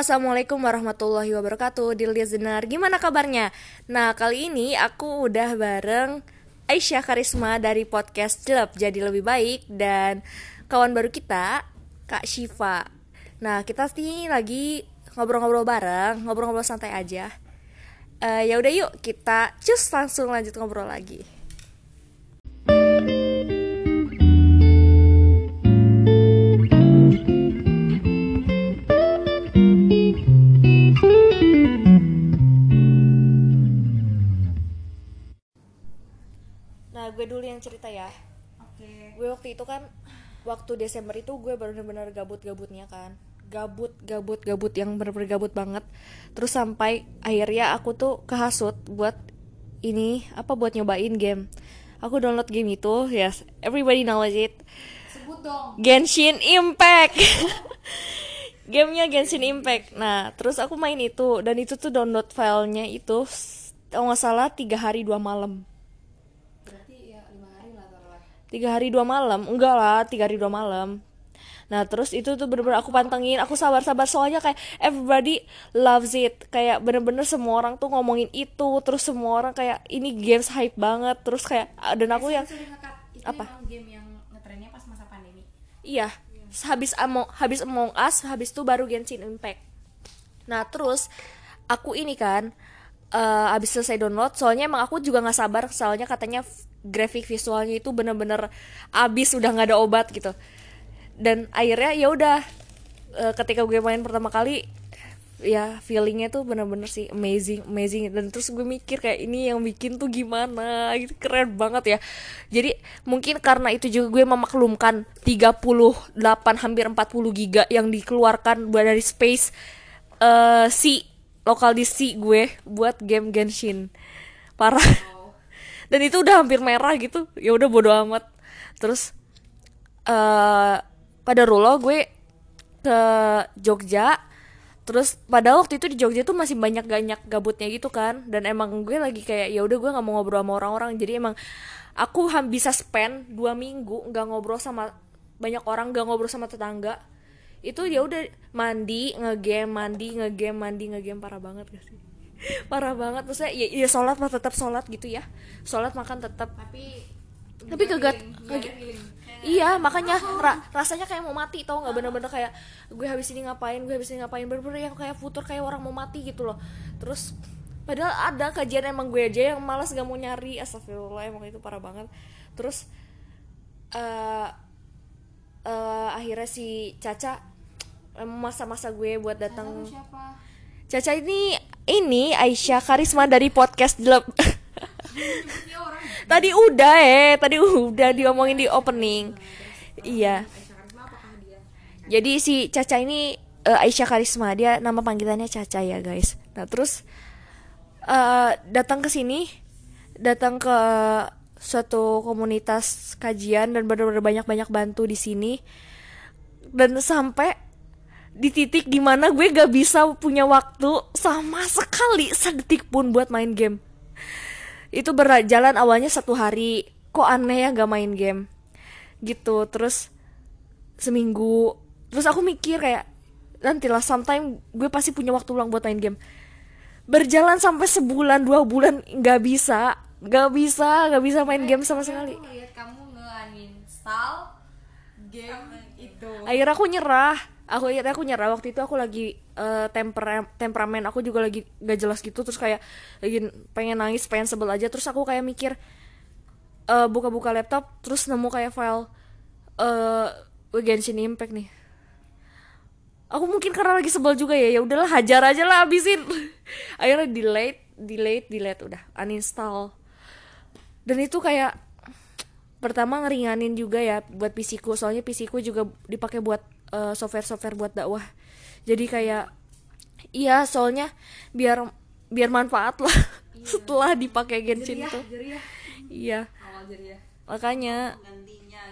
assalamualaikum warahmatullahi wabarakatuh Dear listener, gimana kabarnya? Nah, kali ini aku udah bareng Aisyah Karisma dari podcast Club Jadi Lebih Baik Dan kawan baru kita, Kak Shiva Nah, kita sih lagi ngobrol-ngobrol bareng, ngobrol-ngobrol santai aja. Uh, Ya udah yuk, kita cus langsung lanjut ngobrol lagi yang cerita ya. Oke. Okay. gue waktu itu kan waktu Desember itu gue benar-benar gabut-gabutnya kan. Gabut gabut gabut yang bener-bener gabut banget. Terus sampai akhirnya aku tuh kehasut buat ini apa buat nyobain game. Aku download game itu yes everybody knows it. Sebut dong. Genshin Impact. Gamenya Genshin Impact. Nah terus aku main itu dan itu tuh download filenya itu kalau nggak salah tiga hari dua malam tiga hari dua malam? Enggak lah tiga hari dua malam. Nah terus itu tuh bener-bener aku pantengin. Aku sabar-sabar soalnya kayak everybody loves it. Kayak bener-bener semua orang tuh ngomongin itu. Terus semua orang kayak ini games hype banget. Terus kayak dan aku yang apa? game yang ngetrennya pas masa pandemi. Iya. Habis among habis Among Us habis itu baru Genshin Impact. Nah terus aku ini kan uh, abis selesai download soalnya emang aku juga nggak sabar. Soalnya katanya grafik visualnya itu bener-bener abis udah nggak ada obat gitu. Dan akhirnya ya udah e, ketika gue main pertama kali ya feelingnya tuh bener-bener sih amazing amazing. Dan terus gue mikir kayak ini yang bikin tuh gimana? Gitu keren banget ya. Jadi mungkin karena itu juga gue memaklumkan 38 hampir 40 giga yang dikeluarkan dari space uh, si lokal di si gue buat game Genshin. Parah dan itu udah hampir merah gitu. Ya udah bodo amat. Terus uh, pada rulo gue ke Jogja. Terus pada waktu itu di Jogja tuh masih banyak banyak gabutnya gitu kan. Dan emang gue lagi kayak ya udah gue nggak mau ngobrol sama orang-orang. Jadi emang aku bisa spend dua minggu nggak ngobrol sama banyak orang nggak ngobrol sama tetangga. Itu ya udah mandi ngegame mandi ngegame mandi ngegame. Parah banget gak sih parah banget. Maksudnya ya, ya sholat mah tetap sholat gitu ya. Sholat makan tetap. Tapi tapi kegat iya makanya ra, rasanya kayak mau mati tau nggak? Bener-bener kayak gue habis ini ngapain gue habis ini ngapain. Bener-bener yang kayak futur kayak orang mau mati gitu loh. Terus padahal ada kajian emang gue aja yang malas gak mau nyari. Astagfirullah emang itu parah banget. Terus uh, uh, akhirnya si Caca masa-masa gue buat datang Caca ini ini Aisyah Karisma dari podcast Jelep. tadi udah eh, tadi udah diomongin di opening. Iya. Jadi si Caca ini uh, Aisyah Karisma, dia nama panggilannya Caca ya, guys. Nah, terus uh, datang ke sini, datang ke suatu komunitas kajian dan benar-benar banyak-banyak bantu di sini. Dan sampai di titik di mana gue gak bisa punya waktu sama sekali sedetik pun buat main game. Itu berjalan awalnya satu hari. Kok aneh ya gak main game? Gitu terus seminggu. Terus aku mikir kayak nantilah sometime gue pasti punya waktu luang buat main game. Berjalan sampai sebulan dua bulan nggak bisa. Nggak bisa nggak bisa main game sama sekali. Kamu nge-uninstall game itu. Akhirnya aku nyerah aku akhirnya aku nyerah waktu itu aku lagi uh, temper temperamen aku juga lagi gak jelas gitu terus kayak lagi pengen nangis pengen sebel aja terus aku kayak mikir eh, buka-buka laptop terus nemu kayak file uh, Genshin Impact nih. Aku mungkin karena lagi sebel juga ya ya udahlah hajar aja lah abisin akhirnya delete delete delete udah uninstall. Dan itu kayak pertama ngeringanin juga ya buat PC ku soalnya PC ku juga dipakai buat uh, software-software buat dakwah. Jadi kayak iya soalnya biar biar manfaat lah iya. setelah dipakai Genshin itu iya. Makanya gitu ya,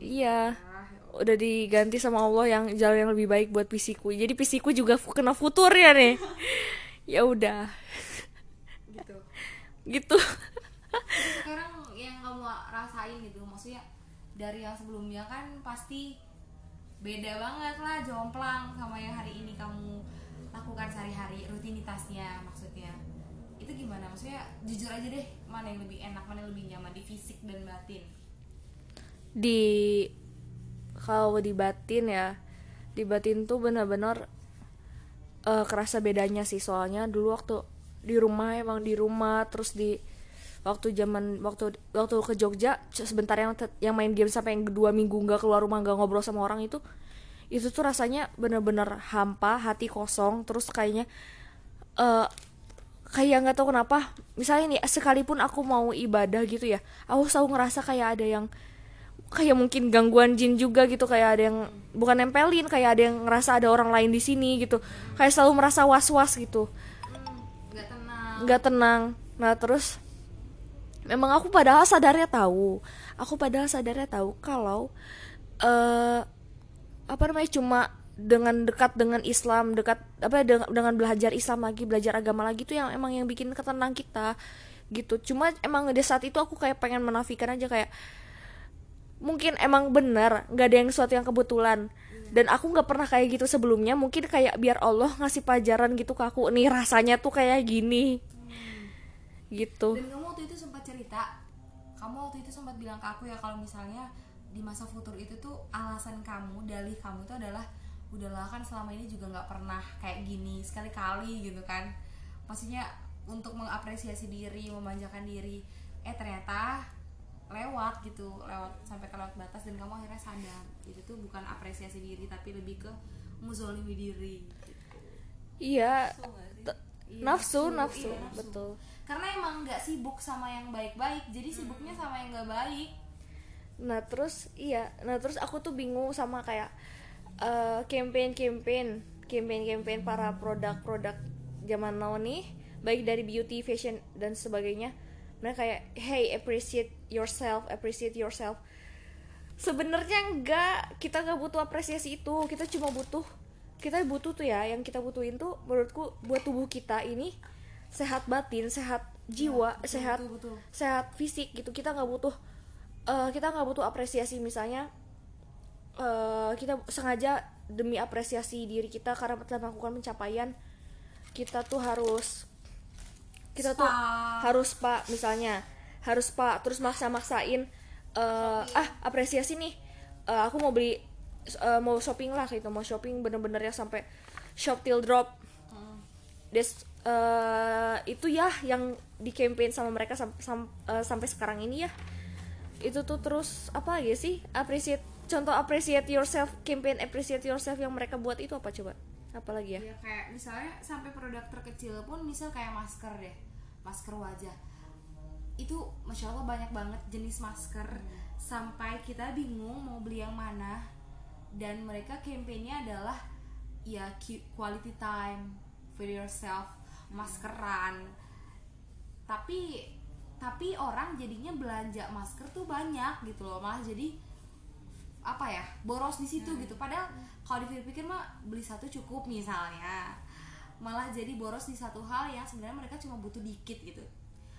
iya. Udah diganti sama Allah yang jalan yang lebih baik buat pisiku. Jadi pisiku juga kena futur ya nih. Ya udah. Gitu. Gitu. Sekarang yang kamu rasain gitu maksudnya dari yang sebelumnya kan pasti beda banget lah jomplang sama yang hari ini kamu lakukan sehari-hari rutinitasnya maksudnya. Itu gimana? Maksudnya jujur aja deh mana yang lebih enak mana yang lebih nyaman di fisik dan batin. Di kalau di batin ya di batin tuh benar-benar eh, kerasa bedanya sih. Soalnya dulu waktu di rumah emang di rumah terus di waktu zaman waktu waktu ke Jogja sebentar yang yang main game sampai yang dua minggu nggak keluar rumah nggak ngobrol sama orang itu itu tuh rasanya bener-bener hampa hati kosong terus kayaknya eh kayak nggak tahu kenapa misalnya nih sekalipun aku mau ibadah gitu ya aku selalu ngerasa kayak ada yang kayak mungkin gangguan jin juga gitu kayak ada yang bukan nempelin kayak ada yang ngerasa ada orang lain di sini gitu kayak selalu merasa was was gitu. Nggak tenang. Nggak tenang. Nah terus memang aku padahal sadarnya tahu. Aku padahal sadarnya tahu kalau eh apa namanya cuma dengan dekat dengan Islam dekat apa dengan, dengan belajar Islam lagi belajar agama lagi tuh yang emang yang bikin ketenang kita gitu. Cuma emang di saat itu aku kayak pengen menafikan aja kayak mungkin emang benar nggak ada yang sesuatu yang kebetulan. Dan aku nggak pernah kayak gitu sebelumnya mungkin kayak biar Allah ngasih pelajaran gitu ke aku nih rasanya tuh kayak gini gitu. Dan kamu waktu itu sempat cerita kamu waktu itu sempat bilang ke aku ya kalau misalnya di masa futur itu tuh alasan kamu dalih kamu itu adalah udahlah kan selama ini juga nggak pernah kayak gini sekali-kali gitu kan. Maksudnya untuk mengapresiasi diri memanjakan diri eh ternyata lewat gitu lewat sampai ke lewat batas dan kamu akhirnya sadar. Itu tuh bukan apresiasi diri tapi lebih ke muzolimi diri gitu. iya t- Iya, nafsu nafsu, nafsu iya, nafsu. betul. Karena emang nggak sibuk sama yang baik-baik jadi sibuknya sama yang nggak baik. Nah terus iya. Nah terus aku tuh bingung sama kayak eh, campaign campaign campaign campaign para produk-produk zaman now nih baik dari beauty fashion dan sebagainya. Mereka kayak hey appreciate yourself appreciate yourself. Sebenarnya enggak kita nggak butuh apresiasi itu. Kita cuma butuh kita butuh tuh ya yang kita butuhin tuh menurutku buat tubuh kita ini sehat batin sehat jiwa betul, sehat betul, betul. sehat fisik gitu kita nggak butuh eh, kita nggak butuh apresiasi misalnya eh, kita sengaja demi apresiasi diri kita karena telah melakukan pencapaian kita tuh harus kita tuh Spa. harus pak misalnya harus pak terus maksa-maksain eh, ah apresiasi nih eh, aku mau beli eh, mau shopping lah gitu mau shopping bener-bener ya sampai shop till drop. Hmm. Des, eh, itu ya yang di campaign sama mereka sam- sam- eh, sampai sekarang ini ya. Itu tuh terus apa lagi sih appreciate contoh appreciate yourself campaign appreciate yourself yang mereka buat itu apa coba? Apa lagi ya? Ya kayak misalnya sampai produk terkecil pun misal kayak masker deh masker wajah. Itu masya allah banyak banget jenis masker. Sampai kita bingung mau beli yang mana dan mereka campaignnya adalah ya quality time for yourself maskeran. Tapi tapi orang jadinya belanja masker tuh banyak gitu loh malah jadi apa ya boros di situ gitu. Padahal kalau dipikir-pikir mah beli satu cukup misalnya. Malah jadi boros di satu hal yang sebenarnya mereka cuma butuh dikit gitu.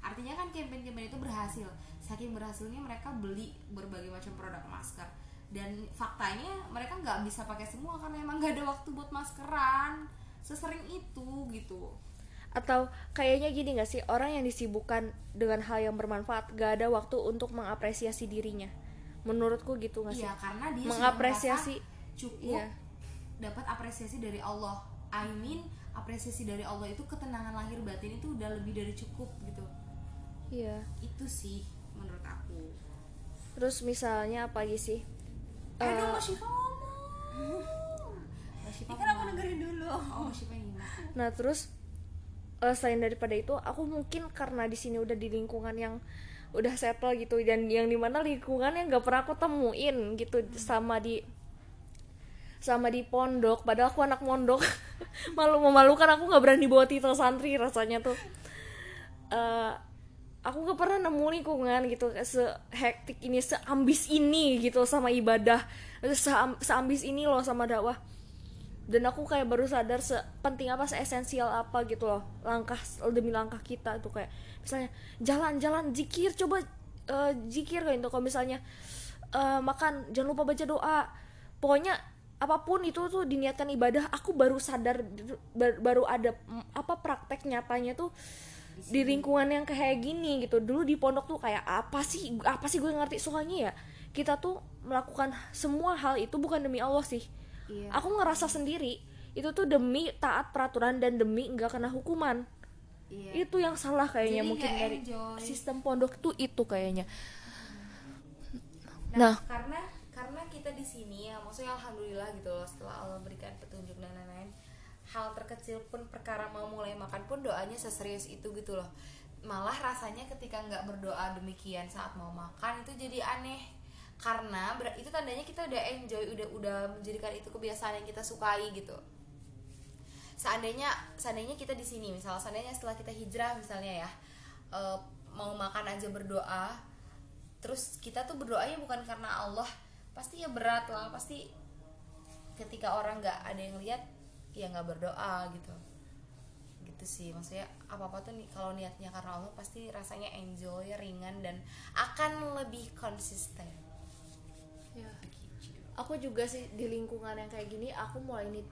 Artinya kan campaign-campaign itu berhasil. Saking berhasilnya mereka beli berbagai macam produk masker dan faktanya mereka nggak bisa pakai semua karena emang nggak ada waktu buat maskeran. Sesering itu gitu. Atau kayaknya gini gak sih orang yang disibukkan dengan hal yang bermanfaat gak ada waktu untuk mengapresiasi dirinya. Menurutku gitu gak sih? iya karena dia mengapresiasi cukup iya. dapat apresiasi dari Allah. I mean apresiasi dari Allah itu ketenangan lahir batin itu udah lebih dari cukup gitu. Iya. Itu sih menurut aku. Terus misalnya apa lagi sih eh Eh, dong Mbak Syifa ngomong. Mbak Syifa Ini kan aku dengerin dulu. oh Mbak Syifa ini Nah terus eh, selain daripada itu, aku mungkin karena di sini udah di lingkungan yang udah settle gitu dan yang di mana lingkungan yang gak pernah aku temuin gitu sama di sama di pondok. Padahal aku anak mondok. Malu memalukan aku nggak berani bawa titel santri rasanya tuh. Eh, aku gak pernah nemu lingkungan gitu sehektik ini seambis ini gitu sama ibadah. Seam- seambis ini loh sama dakwah. Dan aku kayak baru sadar sepenting apa seesensial apa gitu loh langkah demi langkah kita tuh kayak misalnya jalan-jalan zikir coba eh, zikir kayak gitu. Kalau misalnya eh, makan jangan lupa baca doa. Pokoknya apa pun itu tuh diniatkan ibadah aku baru sadar bar- baru ada apa praktek nyatanya tuh di lingkungan yang kayak gini gitu dulu di pondok tuh kayak apa sih apa sih gue ngerti soalnya ya kita tuh melakukan semua hal itu bukan demi Allah sih Iya. aku ngerasa sendiri itu tuh demi taat peraturan dan demi nggak kena hukuman Iya. itu yang salah kayaknya Jadi mungkin dari enjoy. sistem pondok tuh itu kayaknya Nah, Nah. karena karena kita di sini ya, maksudnya alhamdulillah gitu loh setelah Allah berikan petunjuk dan lain-lain. Hal terkecil pun perkara mau mulai makan pun doanya seserius itu gitu loh. Malah rasanya ketika nggak berdoa demikian saat mau makan itu jadi aneh. Karena itu tandanya kita udah enjoy, udah udah menjadikan itu kebiasaan yang kita sukai gitu. Seandainya seandainya kita di sini, misalnya seandainya setelah kita hijrah misalnya ya, eh, mau makan aja berdoa, terus kita tuh berdoanya bukan karena Allah pasti ya berat lah pasti ketika orang nggak ada yang lihat ya nggak berdoa gitu gitu sih maksudnya apa apa tuh nih kalau niatnya karena Allah pasti rasanya enjoy ringan dan akan lebih konsisten Ya. Aku juga sih di lingkungan yang kayak gini aku mulai ini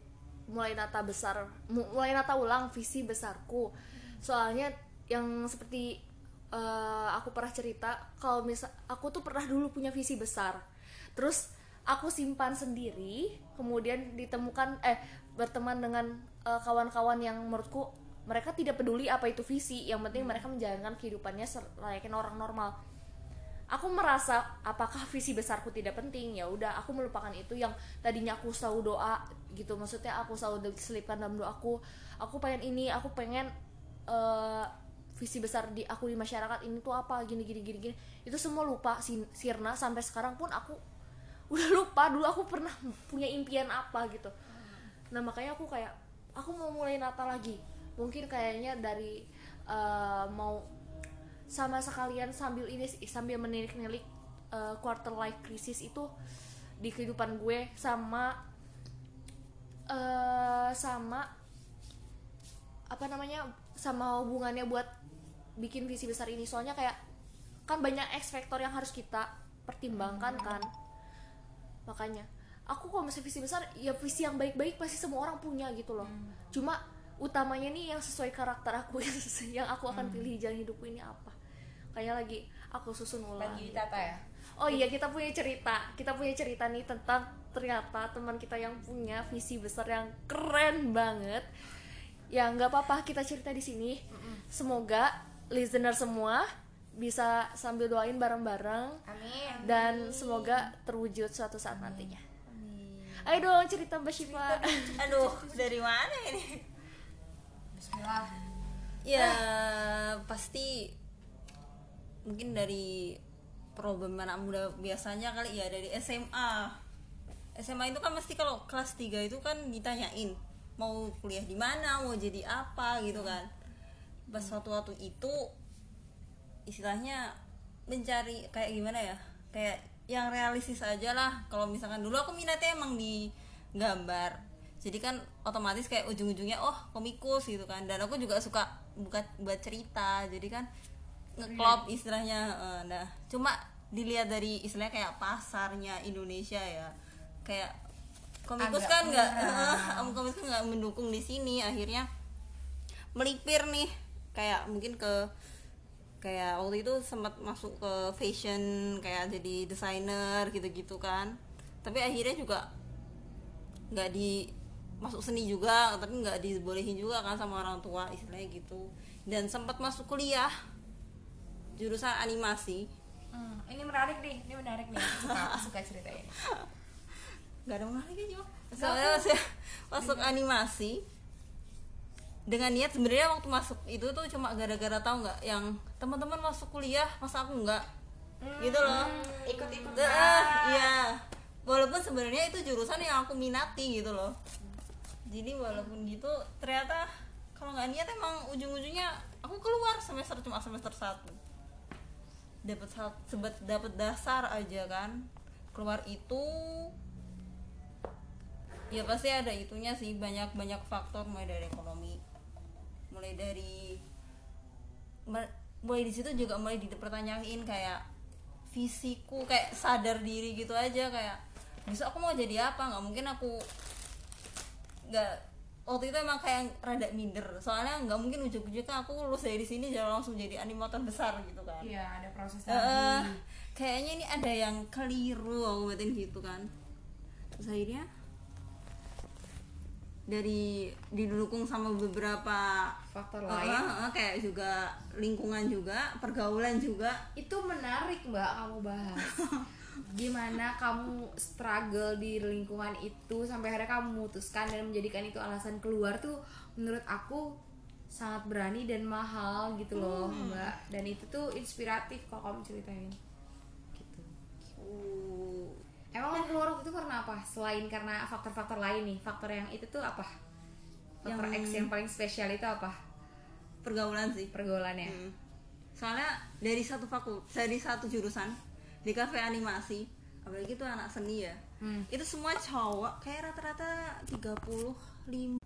mulai nata besar mu- mulai nata ulang visi besarku. Soalnya yang seperti eh, aku pernah cerita kalau misal aku tuh pernah dulu punya visi besar. Terus aku simpan sendiri, kemudian ditemukan eh berteman dengan eh, kawan-kawan yang menurutku mereka tidak peduli apa itu visi, yang penting mereka menjalankan kehidupannya layaknya orang normal. Aku merasa apakah visi besarku tidak penting? Ya udah aku melupakan itu yang tadinya aku selalu doa gitu maksudnya aku selalu diselipkan dalam doaku. Aku pengen ini aku pengen eh, visi besar di aku di masyarakat ini tuh apa? Gini gini gini gini. Itu semua lupa sirna. Sampai sekarang pun aku udah lupa dulu aku pernah punya impian apa gitu. Nah makanya aku kayak aku mau mulai Natal lagi. Mungkin kayaknya dari eh, mau sama sekalian sambil ini sambil menilik-nilik eh, quarter life crisis itu di kehidupan gue sama eh sama apa namanya sama hubungannya buat bikin visi besar ini. Soalnya kayak kan banyak X factor yang harus kita pertimbangkan kan makanya aku kalau misalnya visi besar ya visi yang baik-baik pasti semua orang punya gitu loh. Cuma utamanya nih yang sesuai karakter aku yang aku akan pilih jalan hidupku ini apa? Kayaknya lagi aku susun ulang lagi ditata ya? Oh iya kita punya cerita. Kita punya cerita nih tentang Ternyata teman kita yang punya visi besar yang keren banget. Ya nggak apa-apa kita cerita di sini. Semoga listener semua Bisa sambil doain bareng-bareng. Amin. Dan semoga terwujud suatu saat nantinya. Ayo dong cerita Mbak Syifa. Aduh, dari mana ini? Bismillah. Ya, pasti mungkin dari problem anak muda biasanya kali ya dari SMA. SMA itu kan mesti kalau kelas 3 itu kan ditanyain mau kuliah di mana, mau jadi apa gitu kan. Pas suatu waktu itu istilahnya mencari kayak gimana ya? Kayak yang realistis aja lah. Kalau misalkan dulu aku minatnya emang di gambar. Jadi kan otomatis kayak ujung-ujungnya oh komikus gitu kan. Dan aku juga suka buat buat cerita. Jadi kan ngeklop istilahnya. Eh, Nah, cuma dilihat dari istilahnya kayak pasarnya Indonesia ya. Kayak komikus Agak kan nggak eh, komikus kan nggak mendukung di sini akhirnya melipir nih kayak mungkin ke kayak waktu itu sempat masuk ke fashion kayak jadi desainer gitu-gitu kan. Tapi akhirnya juga nggak di masuk seni juga tapi nggak dibolehin juga kan sama orang tua istilahnya gitu. Dan sempat masuk kuliah jurusan animasi. Hmm, ini menarik nih ini menarik nih. Suka suka cerita ini nggak ada menariknya juga soalnya masuk animasi dengan niat sebenarnya waktu masuk itu tuh cuma gara-gara tahu nggak yang teman-teman masuk kuliah masa aku nggak? Gitu loh. Ikut-ikut Ah, iya. Walaupun sebenarnya itu jurusan yang aku minati gitu loh. Jadi walaupun gitu ternyata kalau nggak niat emang ujung-ujungnya aku keluar semester cuma semester satu. Dapat sebet dapat dasar aja kan. Keluar itu ya pasti ada itunya sih banyak banyak faktor mulai dari ekonomi mulai dari mulai di situ juga mulai dipertanyain kayak fisiku kayak sadar diri gitu aja kayak besok aku mau jadi apa? Nggak mungkin aku nggak waktu itu emang kayak rada minder. Soalnya nggak mungkin ujuk-ujuknya aku lulus dari sini jangan langsung jadi animator besar gitu kan. Iya ada proses eh, kayaknya ini ada yang keliru aku batin gitu kan. Terus akhirnya dari didukung sama beberapa faktor eh, lain. eh, kayak juga lingkungan juga pergaulan juga. Itu menarik mbak kamu bahas. Gimana kamu struggle di lingkungan itu sampai akhirnya kamu memutuskan dan menjadikan itu alasan keluar tuh menurut aku sangat berani dan mahal gitu loh mbak. Dan itu tuh inspiratif kalau kamu ceritain. Gitu. Uh, emang kamu keluar waktu itu karena apa? Selain karena faktor-faktor lain nih faktor yang itu tuh apa? Faktor Yang- X yang paling spesial itu apa? Pergaulan sih. Pergaulannya Hmm. soalnya dari satu fakultas dari satu jurusan di kafe animasi apalagi itu anak seni ya Hmm. itu semua cowok kayak rata-rata 35